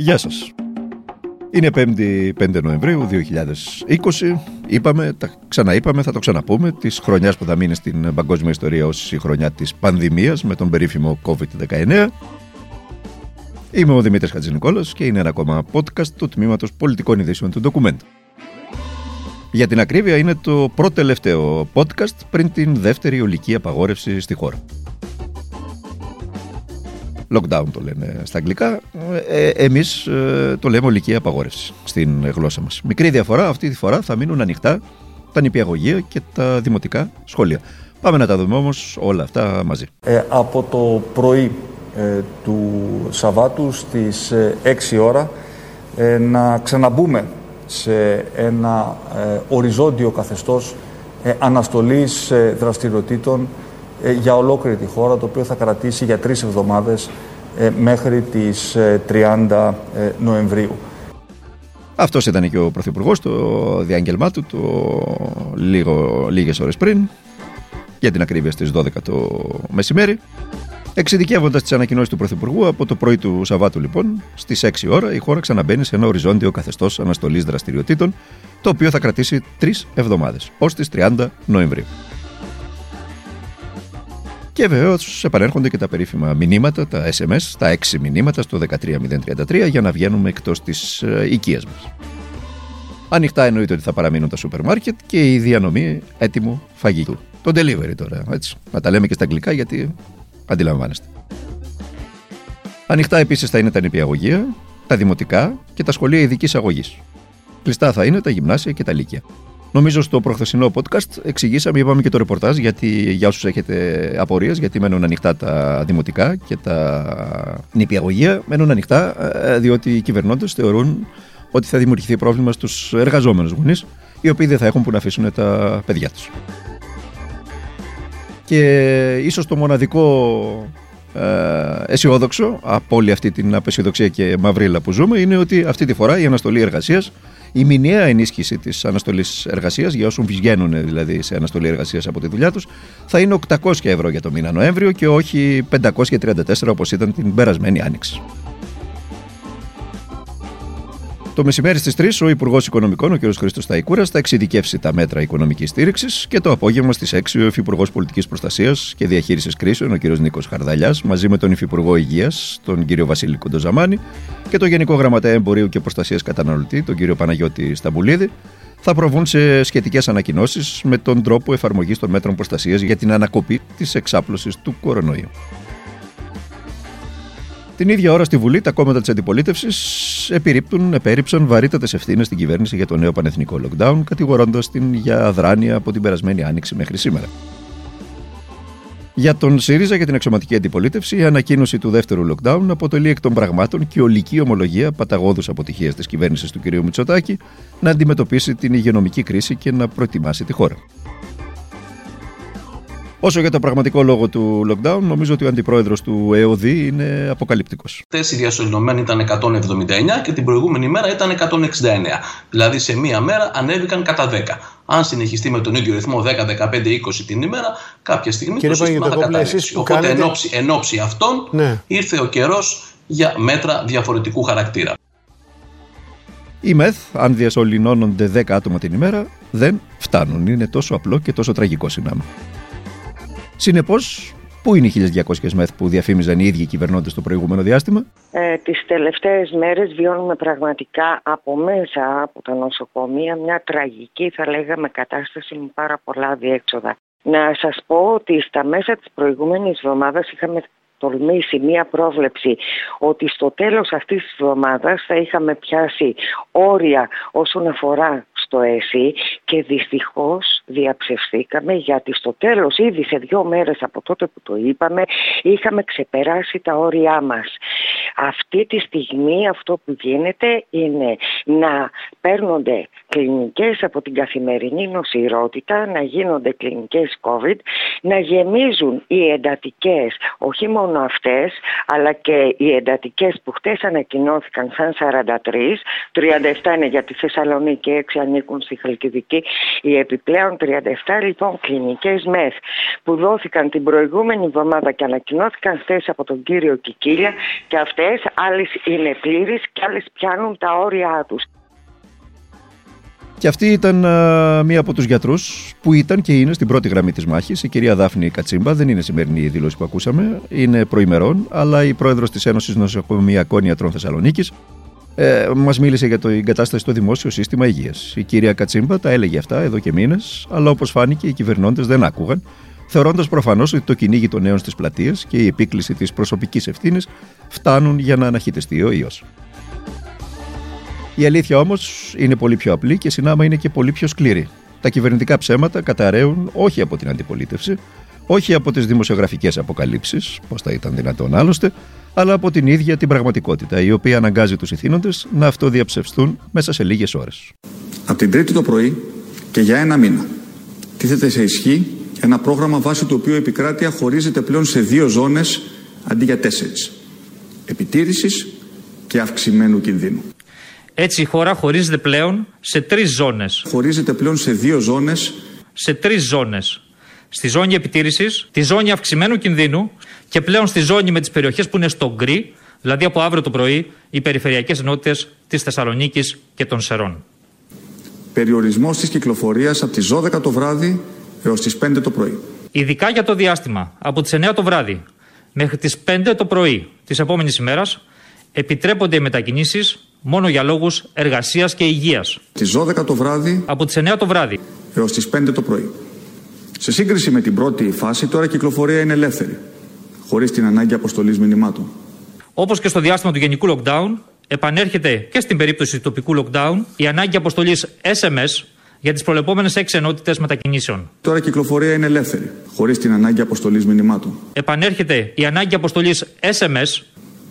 Γεια σας. Είναι 5η 5 Νοεμβρίου 2020. Είπαμε, τα ξαναείπαμε, θα το ξαναπούμε, της χρονιάς που θα μείνει στην παγκόσμια ιστορία ως η χρονιά της πανδημίας με τον περίφημο COVID-19. Είμαι ο Δημήτρης Χατζηνικόλας και είναι ένα ακόμα podcast του Τμήματος Πολιτικών Ειδήσεων του Document. Για την ακρίβεια είναι το πρώτο τελευταίο podcast πριν την δεύτερη ολική απαγόρευση στη χώρα lockdown το λένε στα αγγλικά. Ε, εμείς ε, το λέμε ολική απαγόρευση στην γλώσσα μας. Μικρή διαφορά, αυτή τη φορά θα μείνουν ανοιχτά τα νηπιαγωγεία και τα δημοτικά σχολεία. Πάμε να τα δούμε όμως όλα αυτά μαζί. Ε, από το πρωί ε, του Σαββάτου στις 6 ώρα να ξαναμπούμε σε ένα οριζόντιο καθεστώς αναστολής δραστηριοτήτων ε, για ολόκληρη τη χώρα, το οποίο θα κρατήσει για τρεις εβδομάδες ε, μέχρι τις 30 ε, Νοεμβρίου. Αυτός ήταν και ο Πρωθυπουργός, το διάγγελμά του, το λίγο, λίγες ώρες πριν, για την ακρίβεια στις 12 το μεσημέρι. Εξειδικεύοντας τις ανακοινώσεις του Πρωθυπουργού, από το πρωί του Σαββάτου, λοιπόν, στις 6 ώρα, η χώρα ξαναμπαίνει σε ένα οριζόντιο καθεστώς αναστολής δραστηριοτήτων, το οποίο θα κρατήσει τρεις εβδομάδες, ως τις 30 Νοεμβρίου. Και βεβαίω επανέρχονται και τα περίφημα μηνύματα, τα SMS, τα 6 μηνύματα στο 13033 για να βγαίνουμε εκτός της ε, οικίας μας. Ανοιχτά εννοείται ότι θα παραμείνουν τα σούπερ μάρκετ και η διανομή έτοιμου φαγητού. Το delivery τώρα, έτσι. Να τα λέμε και στα αγγλικά γιατί αντιλαμβάνεστε. Ανοιχτά επίσης θα είναι τα νηπιαγωγεία, τα δημοτικά και τα σχολεία ειδικής αγωγής. Κλειστά θα είναι τα γυμνάσια και τα λύκεια. Νομίζω στο προχθεσινό podcast εξηγήσαμε, είπαμε και το ρεπορτάζ γιατί, για όσους έχετε απορίες, γιατί μένουν ανοιχτά τα δημοτικά και τα νηπιαγωγεία. Μένουν ανοιχτά ε, διότι οι κυβερνώντες θεωρούν ότι θα δημιουργηθεί πρόβλημα στους εργαζόμενους γονείς, οι οποίοι δεν θα έχουν που να αφήσουν τα παιδιά τους. Και ίσως το μοναδικό ε, αισιόδοξο από όλη αυτή την απεσιοδοξία και μαυρίλα που ζούμε είναι ότι αυτή τη φορά η αναστολή εργασίας η μηνιαία ενίσχυση της αναστολής εργασίας, για όσους βγαίνουν δηλαδή σε αναστολή εργασίας από τη δουλειά τους, θα είναι 800 ευρώ για το μήνα Νοέμβριο και όχι 534 όπως ήταν την περασμένη άνοιξη. Το μεσημέρι στις 3 ο Υπουργός Οικονομικών, ο κ. Χρήστος Ταϊκούρα, θα εξειδικεύσει τα μέτρα οικονομικής στήριξης και το απόγευμα στις 6 ο Υφυπουργός Πολιτικής Προστασίας και Διαχείρισης Κρίσεων, ο κ. Νίκος Χαρδαλιάς, μαζί με τον Υφυπουργό Υγείας, τον κ. Βασίλη Κοντοζαμάνη και τον Γενικό Γραμματέα Εμπορίου και Προστασίας Καταναλωτή, τον κ. Παναγιώτη Σταμπουλίδη, θα προβούν σε σχετικές ανακοινώσεις με τον τρόπο εφαρμογής των μέτρων προστασίας για την ανακοπή της εξάπλωσης του κορονοϊού. Την ίδια ώρα στη Βουλή, τα κόμματα της αντιπολίτευσης επιρρύπτουν, επέριψαν βαρύτατες ευθύνες στην κυβέρνηση για το νέο πανεθνικό lockdown, κατηγορώντας την για αδράνεια από την περασμένη άνοιξη μέχρι σήμερα. Για τον ΣΥΡΙΖΑ και την εξωματική αντιπολίτευση, η ανακοίνωση του δεύτερου lockdown αποτελεί εκ των πραγμάτων και ολική ομολογία παταγώδους αποτυχίας της κυβέρνησης του κ. Μητσοτάκη να αντιμετωπίσει την υγειονομική κρίση και να προετοιμάσει τη χώρα. Όσο για το πραγματικό λόγο του lockdown, νομίζω ότι ο αντιπρόεδρος του ΕΟΔ είναι αποκαλυπτικός. Χθες οι διασωληνωμένοι ήταν 179 και την προηγούμενη μέρα ήταν 169. Δηλαδή σε μία μέρα ανέβηκαν κατά 10. Αν συνεχιστεί με τον ίδιο ρυθμό 10, 15, 20 την ημέρα, κάποια στιγμή Κύριε το σύστημα θα καταρρεύσει. Οπότε κάνετε... εν, ώψη, αυτών ναι. ήρθε ο καιρός για μέτρα διαφορετικού χαρακτήρα. Οι ΜΕΘ, αν διασωληνώνονται 10 άτομα την ημέρα, δεν φτάνουν. Είναι τόσο απλό και τόσο τραγικό συνάμα. Συνεπώς, Πού είναι οι 1.200 μεθ που διαφήμιζαν οι ίδιοι κυβερνώντες το προηγούμενο διάστημα; Ε, τις τελευταίες μέρες βιώνουμε πραγματικά από μέσα από τα νοσοκομεία μια τραγική θα λέγαμε κατάσταση με πάρα πολλά διέξοδα. Να σας πω ότι στα μέσα της προηγούμενης εβδομάδας είχαμε τολμήσει μία πρόβλεψη ότι στο τέλος αυτής της εβδομάδας θα είχαμε πιάσει όρια όσον αφορά στο ΕΣΥ και δυστυχώς διαψευθήκαμε γιατί στο τέλος ήδη σε δύο μέρες από τότε που το είπαμε είχαμε ξεπεράσει τα όρια μας. Αυτή τη στιγμή αυτό που γίνεται είναι να παίρνονται κλινικές από την καθημερινή νοσηρότητα, να γίνονται κλινικές COVID, να γεμίζουν οι εντατικές, όχι μόνο αυτές, αλλά και οι εντατικές που χτες ανακοινώθηκαν σαν 43, 37 είναι για τη Θεσσαλονίκη, 6 ανήκουν στη Χαλκιδική, οι επιπλέον 37 λοιπόν κλινικές μεθ που δόθηκαν την προηγούμενη εβδομάδα και ανακοινώθηκαν χθες από τον κύριο Κικίλια και αυτές άλλες είναι πλήρεις και άλλες πιάνουν τα όρια τους. Και αυτή ήταν μία από τους γιατρούς που ήταν και είναι στην πρώτη γραμμή της μάχης. Η κυρία Δάφνη Κατσίμπα. Δεν είναι σημερινή η δήλωση που ακούσαμε. Είναι προημερών, αλλά η πρόεδρος της Ένωσης Νοσοκομιακών Ιατρών Θεσσαλονίκης ε, μας μίλησε για την κατάσταση στο δημόσιο σύστημα υγείας. Η κυρία Κατσίμπα τα έλεγε αυτά εδώ και μήνες, αλλά όπως φάνηκε οι κυβερνώντες δεν άκουγαν, θεωρώντας προφανώς ότι το κυνήγι των νέων στις πλατείες και η επίκληση της προσωπικής ευθύνης φτάνουν για να αναχυτιστεί ο ιός. Η αλήθεια όμως είναι πολύ πιο απλή και συνάμα είναι και πολύ πιο σκληρή. Τα κυβερνητικά ψέματα καταραίουν όχι από την αντιπολίτευση, όχι από τις δημοσιογραφικές αποκαλύψεις, πώς θα ήταν δυνατόν άλλωστε, αλλά από την ίδια την πραγματικότητα, η οποία αναγκάζει τους ηθήνοντες να αυτοδιαψευστούν μέσα σε λίγες ώρες. Από την Τρίτη το πρωί και για ένα μήνα τίθεται σε ισχύ ένα πρόγραμμα βάσει του οποίου η επικράτεια χωρίζεται πλέον σε δύο ζώνες αντί για τέσσερις. Επιτήρησης και αυξημένου κινδύνου. Έτσι η χώρα χωρίζεται πλέον σε τρεις ζώνες. Χωρίζεται πλέον σε δύο ζώνες. Σε τρεις ζώνες. Στη ζώνη επιτήρησης, τη ζώνη αυξημένου κινδύνου και πλέον στη ζώνη με τις περιοχές που είναι στο γκρι, δηλαδή από αύριο το πρωί οι περιφερειακές ενότητες της Θεσσαλονίκης και των Σερών. Περιορισμός της κυκλοφορίας από τις 12 το βράδυ έως τις 5 το πρωί. Ειδικά για το διάστημα από τις 9 το βράδυ μέχρι τις 5 το πρωί της επόμενης ημέρας επιτρέπονται οι μετακινήσεις μόνο για λόγους εργασίας και υγείας. Τις 12 το βράδυ. Από τις 9 το βράδυ. Έως τις 5 το πρωί. Σε σύγκριση με την πρώτη φάση, τώρα η κυκλοφορία είναι ελεύθερη. Χωρίς την ανάγκη αποστολής μηνυμάτων. Όπως και στο διάστημα του γενικού lockdown, επανέρχεται και στην περίπτωση του τοπικού lockdown η ανάγκη αποστολής SMS για τις προλεπόμενες έξι ενότητες μετακινήσεων. Τώρα η κυκλοφορία είναι ελεύθερη, χωρίς την ανάγκη αποστολής μηνυμάτων. Επανέρχεται η ανάγκη αποστολής SMS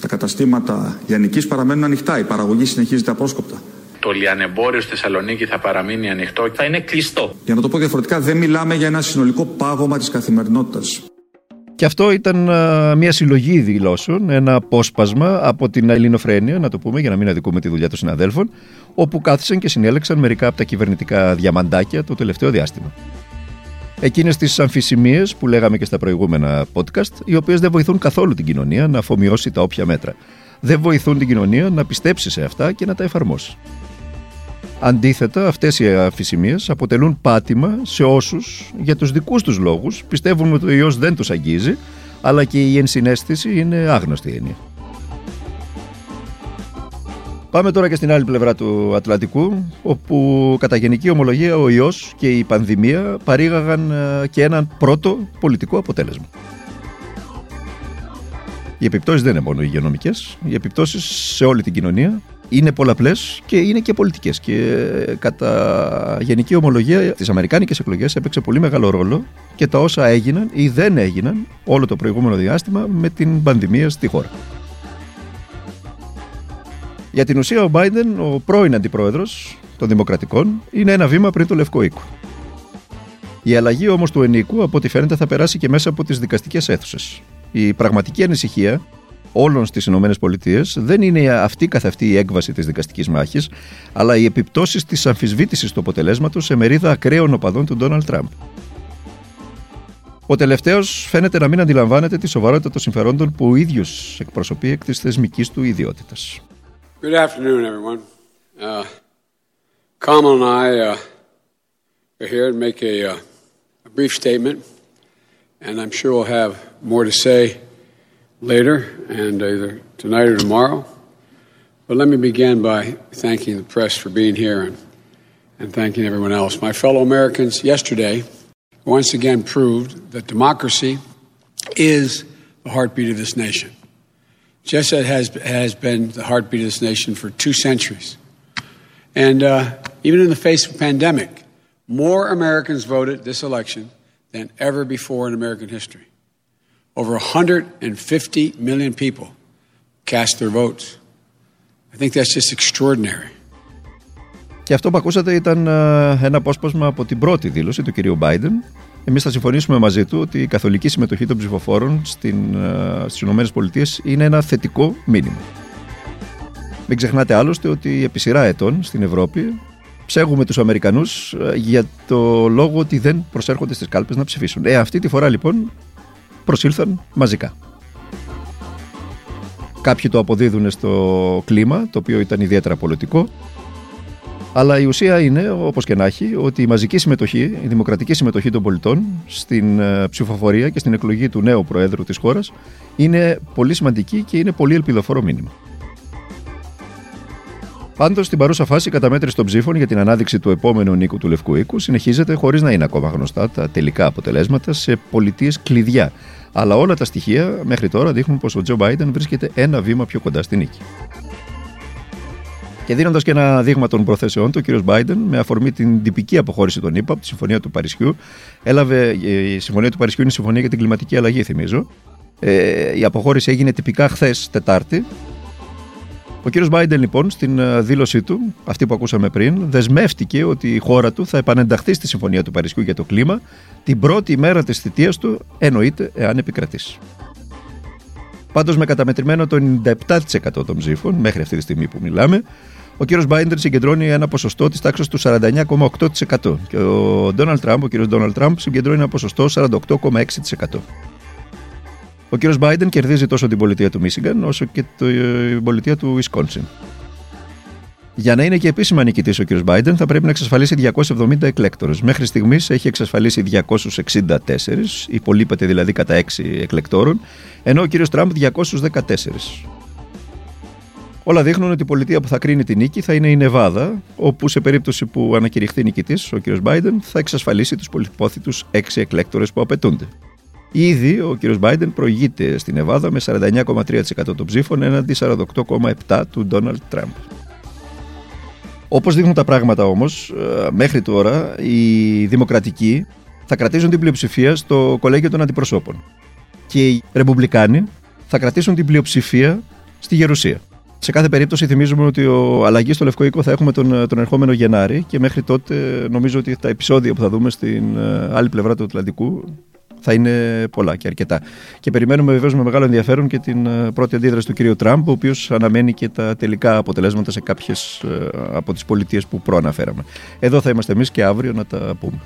τα καταστήματα λιανικής παραμένουν ανοιχτά. Η παραγωγή συνεχίζεται απρόσκοπτα. Το λιανεμπόριο στη Θεσσαλονίκη θα παραμείνει ανοιχτό. Θα είναι κλειστό. Για να το πω διαφορετικά, δεν μιλάμε για ένα συνολικό πάγωμα της καθημερινότητας. Και αυτό ήταν μια συλλογή δηλώσεων, ένα απόσπασμα από την Ελληνοφρένεια, να το πούμε για να μην αδικούμε τη δουλειά των συναδέλφων, όπου κάθισαν και συνέλεξαν μερικά από τα κυβερνητικά διαμαντάκια το τελευταίο διάστημα εκείνες τις αμφισημίες που λέγαμε και στα προηγούμενα podcast, οι οποίες δεν βοηθούν καθόλου την κοινωνία να αφομοιώσει τα όποια μέτρα. Δεν βοηθούν την κοινωνία να πιστέψει σε αυτά και να τα εφαρμόσει. Αντίθετα, αυτές οι αμφισημίες αποτελούν πάτημα σε όσους για τους δικούς τους λόγους πιστεύουν ότι ο ιός δεν τους αγγίζει, αλλά και η ενσυναίσθηση είναι άγνωστη έννοια. Πάμε τώρα και στην άλλη πλευρά του Ατλαντικού, όπου κατά γενική ομολογία ο ιός και η πανδημία παρήγαγαν ε, και έναν πρώτο πολιτικό αποτέλεσμα. Οι επιπτώσεις δεν είναι μόνο υγειονομικές, οι επιπτώσεις σε όλη την κοινωνία είναι πολλαπλές και είναι και πολιτικές και ε, κατά γενική ομολογία τις Αμερικάνικες εκλογές έπαιξε πολύ μεγάλο ρόλο και τα όσα έγιναν ή δεν έγιναν όλο το προηγούμενο διάστημα με την πανδημία στη χώρα. Για την ουσία, ο Biden, ο πρώην αντιπρόεδρος των Δημοκρατικών, είναι ένα βήμα πριν το Λευκό Οίκο. Η αλλαγή όμως του ενίκου, από ό,τι φαίνεται, θα περάσει και μέσα από τις δικαστικές αίθουσες. Η πραγματική ανησυχία όλων στις ΗΠΑ δεν είναι αυτή καθ' αυτή η έκβαση της δικαστικής μάχης, αλλά οι επιπτώσεις της αμφισβήτησης του αποτελέσματος σε μερίδα ακραίων οπαδών του Ντόναλτ Τραμπ. Ο τελευταίος φαίνεται να μην αντιλαμβάνεται τη σοβαρότητα των συμφερόντων που ο ίδιος εκπροσωπεί εκ της θεσμικής του ιδιότητας. Good afternoon, everyone. Uh, Kamal and I uh, are here to make a, uh, a, brief statement, and I'm sure we'll have more to say later, and either tonight or tomorrow. But let me begin by thanking the press for being here and, and thanking everyone else. My fellow Americans, yesterday once again proved that democracy is the heartbeat of this nation just as has, has been the heartbeat of this nation for two centuries. And uh, even in the face of a pandemic, more Americans voted this election than ever before in American history. Over 150 million people cast their votes. I think that's just extraordinary. Και αυτό που ακούσατε ήταν ε, ένα απόσπασμα από την πρώτη δήλωση του κυρίου Biden. Εμείς θα συμφωνήσουμε μαζί του ότι η καθολική συμμετοχή των ψηφοφόρων στις ΗΠΑ είναι ένα θετικό μήνυμα. Μην ξεχνάτε άλλωστε ότι επί σειρά ετών στην Ευρώπη ψέγουμε τους Αμερικανούς ε, για το λόγο ότι δεν προσέρχονται στις κάλπες να ψηφίσουν. Ε, αυτή τη φορά λοιπόν προσήλθαν μαζικά. Κάποιοι το αποδίδουν στο κλίμα, το οποίο ήταν ιδιαίτερα πολιτικό. Αλλά η ουσία είναι, όπως και να έχει, ότι η μαζική συμμετοχή, η δημοκρατική συμμετοχή των πολιτών στην ε, ψηφοφορία και στην εκλογή του νέου Προέδρου της χώρας είναι πολύ σημαντική και είναι πολύ ελπιδοφόρο μήνυμα. Πάντως, στην παρούσα φάση, η καταμέτρηση των ψήφων για την ανάδειξη του επόμενου νίκου του Λευκού Οίκου συνεχίζεται χωρίς να είναι ακόμα γνωστά τα τελικά αποτελέσματα σε πολιτείες κλειδιά. Αλλά όλα τα στοιχεία μέχρι τώρα δείχνουν πως ο Τζο Μπάιντεν βρίσκεται ένα βήμα πιο κοντά στη νίκη. Και δίνοντας και ένα δείγμα των προθέσεών του, ο κ. Μπάιντεν, με αφορμή την τυπική αποχώρηση των ΗΠΑ από τη Συμφωνία του Παρισιού, έλαβε. Η Συμφωνία του Παρισιού είναι η Συμφωνία για την Κλιματική Αλλαγή, θυμίζω. Ε, η αποχώρηση έγινε τυπικά χθες, Τετάρτη, ο κύριος Μπάιντεν λοιπόν στην ε, δήλωσή του, αυτή που ακούσαμε πριν, δεσμεύτηκε ότι η χώρα του θα επανενταχθεί στη Συμφωνία του Παρισιού για το κλίμα την πρώτη μέρα της θητείας του, εννοείται εάν επικρατήσει. Πάντως με καταμετρημένο το 97% των ψήφων, μέχρι αυτή τη στιγμή που μιλάμε, ο κύριος Μπάιντερ συγκεντρώνει ένα ποσοστό της τάξης του 49,8% και ο Ντόναλτ Τραμπ, ο κύριος Ντόναλτ Τραμπ συγκεντρώνει ένα ποσοστό 48,6%. Ο κύριος Biden κερδίζει τόσο την πολιτεία του Μίσιγκαν όσο και την πολιτεία του Wisconsin. Για να είναι και επίσημα νικητής ο κύριος Biden θα πρέπει να εξασφαλίσει 270 εκλέκτορες. Μέχρι στιγμής έχει εξασφαλίσει 264, υπολείπεται δηλαδή κατά 6 εκλεκτόρων, ενώ ο κύριος Τραμπ 214. Όλα δείχνουν ότι η πολιτεία που θα κρίνει τη νίκη θα είναι η Νεβάδα, όπου σε περίπτωση που ανακηρυχθεί νικητής ο κ. Biden θα εξασφαλίσει τους πολυπόθητους 6 εκλέκτορες που απαιτούνται. Ήδη ο κ. Μπάιντεν προηγείται στην Εβάδα με 49,3% των ψήφων έναντι 48,7% του Ντόναλτ Τραμπ. Όπως δείχνουν τα πράγματα όμως, ε, μέχρι τώρα οι δημοκρατικοί θα κρατήσουν την πλειοψηφία στο κολέγιο των αντιπροσώπων και οι ρεμπουμπλικάνοι θα κρατήσουν την πλειοψηφία στη Γερουσία. Σε κάθε περίπτωση θυμίζουμε ότι ο αλλαγής στο Λευκό Οίκο θα έχουμε τον, τον ερχόμενο Γενάρη και μέχρι τότε νομίζω ότι τα επεισόδια που θα δούμε στην ε, άλλη πλευρά του Ατλαντικού θα είναι πολλά και αρκετά. Και περιμένουμε βεβαίως με μεγάλο ενδιαφέρον και την ε, πρώτη αντίδραση του κ. Τραμπ, ο οποίος αναμένει και τα τελικά αποτελέσματα σε κάποιες από τις πολιτείες που προαναφέραμε. Εδώ θα είμαστε εμείς και αύριο να τα πούμε.